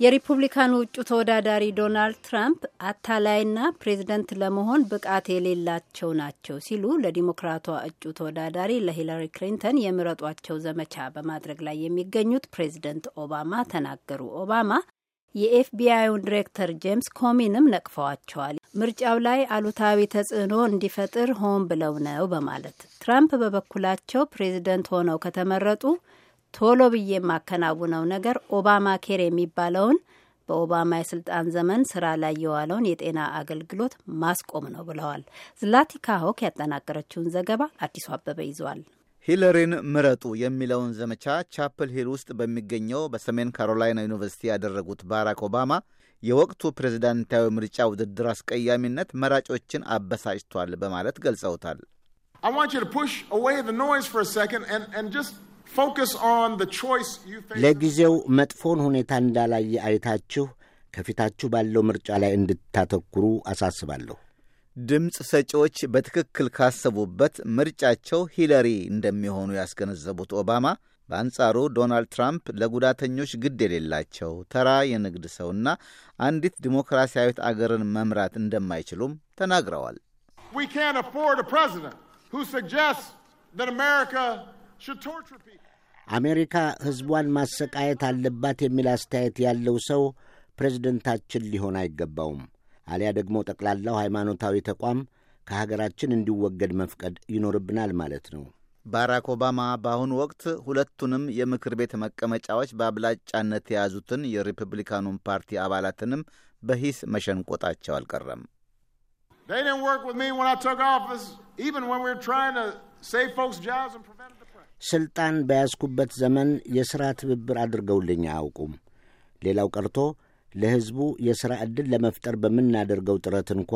የሪፑብሊካኑ እጩ ተወዳዳሪ ዶናልድ ትራምፕ አታላይና ፕሬዝደንት ለመሆን ብቃት የሌላቸው ናቸው ሲሉ ለዲሞክራቷ እጩ ተወዳዳሪ ለሂላሪ ክሊንተን የምረጧቸው ዘመቻ በማድረግ ላይ የሚገኙት ፕሬዝደንት ኦባማ ተናገሩ። ኦባማ የኤፍቢአይውን ዲሬክተር ጄምስ ኮሚንም ነቅፈዋቸዋል። ምርጫው ላይ አሉታዊ ተጽዕኖ እንዲፈጥር ሆን ብለው ነው በማለት ትራምፕ በበኩላቸው ፕሬዝደንት ሆነው ከተመረጡ ቶሎ ብዬ የማከናውነው ነገር ኦባማ ኬር የሚባለውን በኦባማ የስልጣን ዘመን ስራ ላይ የዋለውን የጤና አገልግሎት ማስቆም ነው ብለዋል። ዝላቲካ ሆክ ያጠናቀረችውን ዘገባ አዲሱ አበበ ይዟል። ሂለሪን ምረጡ የሚለውን ዘመቻ ቻፕል ሂል ውስጥ በሚገኘው በሰሜን ካሮላይና ዩኒቨርሲቲ ያደረጉት ባራክ ኦባማ የወቅቱ ፕሬዝዳንታዊ ምርጫ ውድድር አስቀያሚነት መራጮችን አበሳጭቷል በማለት ገልጸውታል። ለጊዜው መጥፎን ሁኔታ እንዳላየ አይታችሁ ከፊታችሁ ባለው ምርጫ ላይ እንድታተኩሩ አሳስባለሁ። ድምፅ ሰጪዎች በትክክል ካሰቡበት ምርጫቸው ሂለሪ እንደሚሆኑ ያስገነዘቡት ኦባማ በአንጻሩ ዶናልድ ትራምፕ ለጉዳተኞች ግድ የሌላቸው ተራ የንግድ ሰውና አንዲት ዲሞክራሲያዊት አገርን መምራት እንደማይችሉም ተናግረዋል። አሜሪካ ሕዝቧን ማሰቃየት አለባት የሚል አስተያየት ያለው ሰው ፕሬዝደንታችን ሊሆን አይገባውም። አሊያ ደግሞ ጠቅላላው ሃይማኖታዊ ተቋም ከሀገራችን እንዲወገድ መፍቀድ ይኖርብናል ማለት ነው። ባራክ ኦባማ በአሁኑ ወቅት ሁለቱንም የምክር ቤት መቀመጫዎች በአብላጫነት የያዙትን የሪፐብሊካኑን ፓርቲ አባላትንም በሂስ መሸንቆጣቸው አልቀረም። ስልጣን በያዝኩበት ዘመን የሥራ ትብብር አድርገውልኝ አያውቁም። ሌላው ቀርቶ ለሕዝቡ የሥራ ዕድል ለመፍጠር በምናደርገው ጥረት እንኳ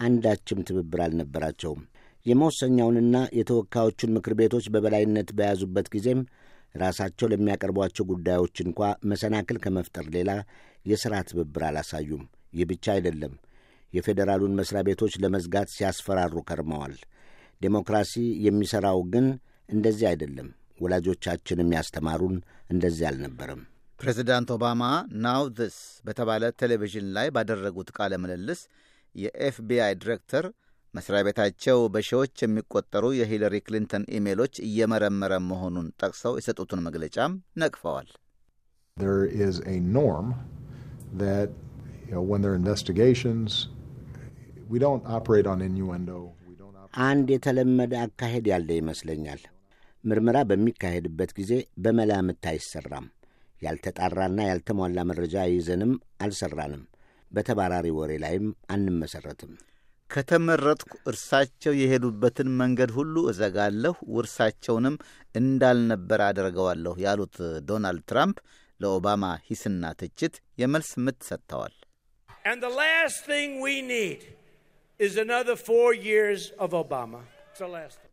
አንዳችም ትብብር አልነበራቸውም። የመወሰኛውንና የተወካዮቹን ምክር ቤቶች በበላይነት በያዙበት ጊዜም ራሳቸው ለሚያቀርቧቸው ጉዳዮች እንኳ መሰናክል ከመፍጠር ሌላ የሥራ ትብብር አላሳዩም። ይህ ብቻ አይደለም፣ የፌዴራሉን መሥሪያ ቤቶች ለመዝጋት ሲያስፈራሩ ከርመዋል። ዴሞክራሲ የሚሠራው ግን እንደዚህ አይደለም። ወላጆቻችንም ያስተማሩን እንደዚህ አልነበረም። ፕሬዚዳንት ኦባማ NowThis በተባለ ቴሌቪዥን ላይ ባደረጉት ቃለ ምልልስ የኤፍቢአይ ዲሬክተር መስሪያ ቤታቸው በሺዎች የሚቆጠሩ የሂለሪ ክሊንተን ኢሜሎች እየመረመረ መሆኑን ጠቅሰው የሰጡትን መግለጫም ነቅፈዋል። አንድ የተለመደ አካሄድ ያለ ይመስለኛል። ምርመራ በሚካሄድበት ጊዜ በመላምት አይሰራም። ያልተጣራና ያልተሟላ መረጃ ይዘንም አልሰራንም። በተባራሪ ወሬ ላይም አንመሰረትም። ከተመረጥኩ እርሳቸው የሄዱበትን መንገድ ሁሉ እዘጋለሁ፣ ውርሳቸውንም እንዳልነበር አደርገዋለሁ ያሉት ዶናልድ ትራምፕ ለኦባማ ሂስና ትችት የመልስ ምት ሰጥተዋል።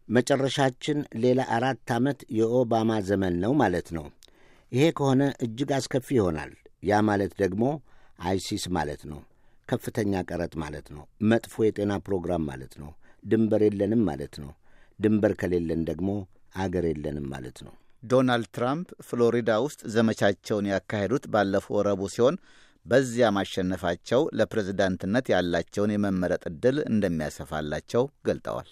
መጨረሻችን ሌላ አራት ዓመት የኦባማ ዘመን ነው ማለት ነው። ይሄ ከሆነ እጅግ አስከፊ ይሆናል። ያ ማለት ደግሞ አይሲስ ማለት ነው። ከፍተኛ ቀረጥ ማለት ነው። መጥፎ የጤና ፕሮግራም ማለት ነው። ድንበር የለንም ማለት ነው። ድንበር ከሌለን ደግሞ አገር የለንም ማለት ነው። ዶናልድ ትራምፕ ፍሎሪዳ ውስጥ ዘመቻቸውን ያካሄዱት ባለፈው ረቡዕ ሲሆን በዚያ ማሸነፋቸው ለፕሬዝዳንትነት ያላቸውን የመመረጥ ዕድል እንደሚያሰፋላቸው ገልጠዋል።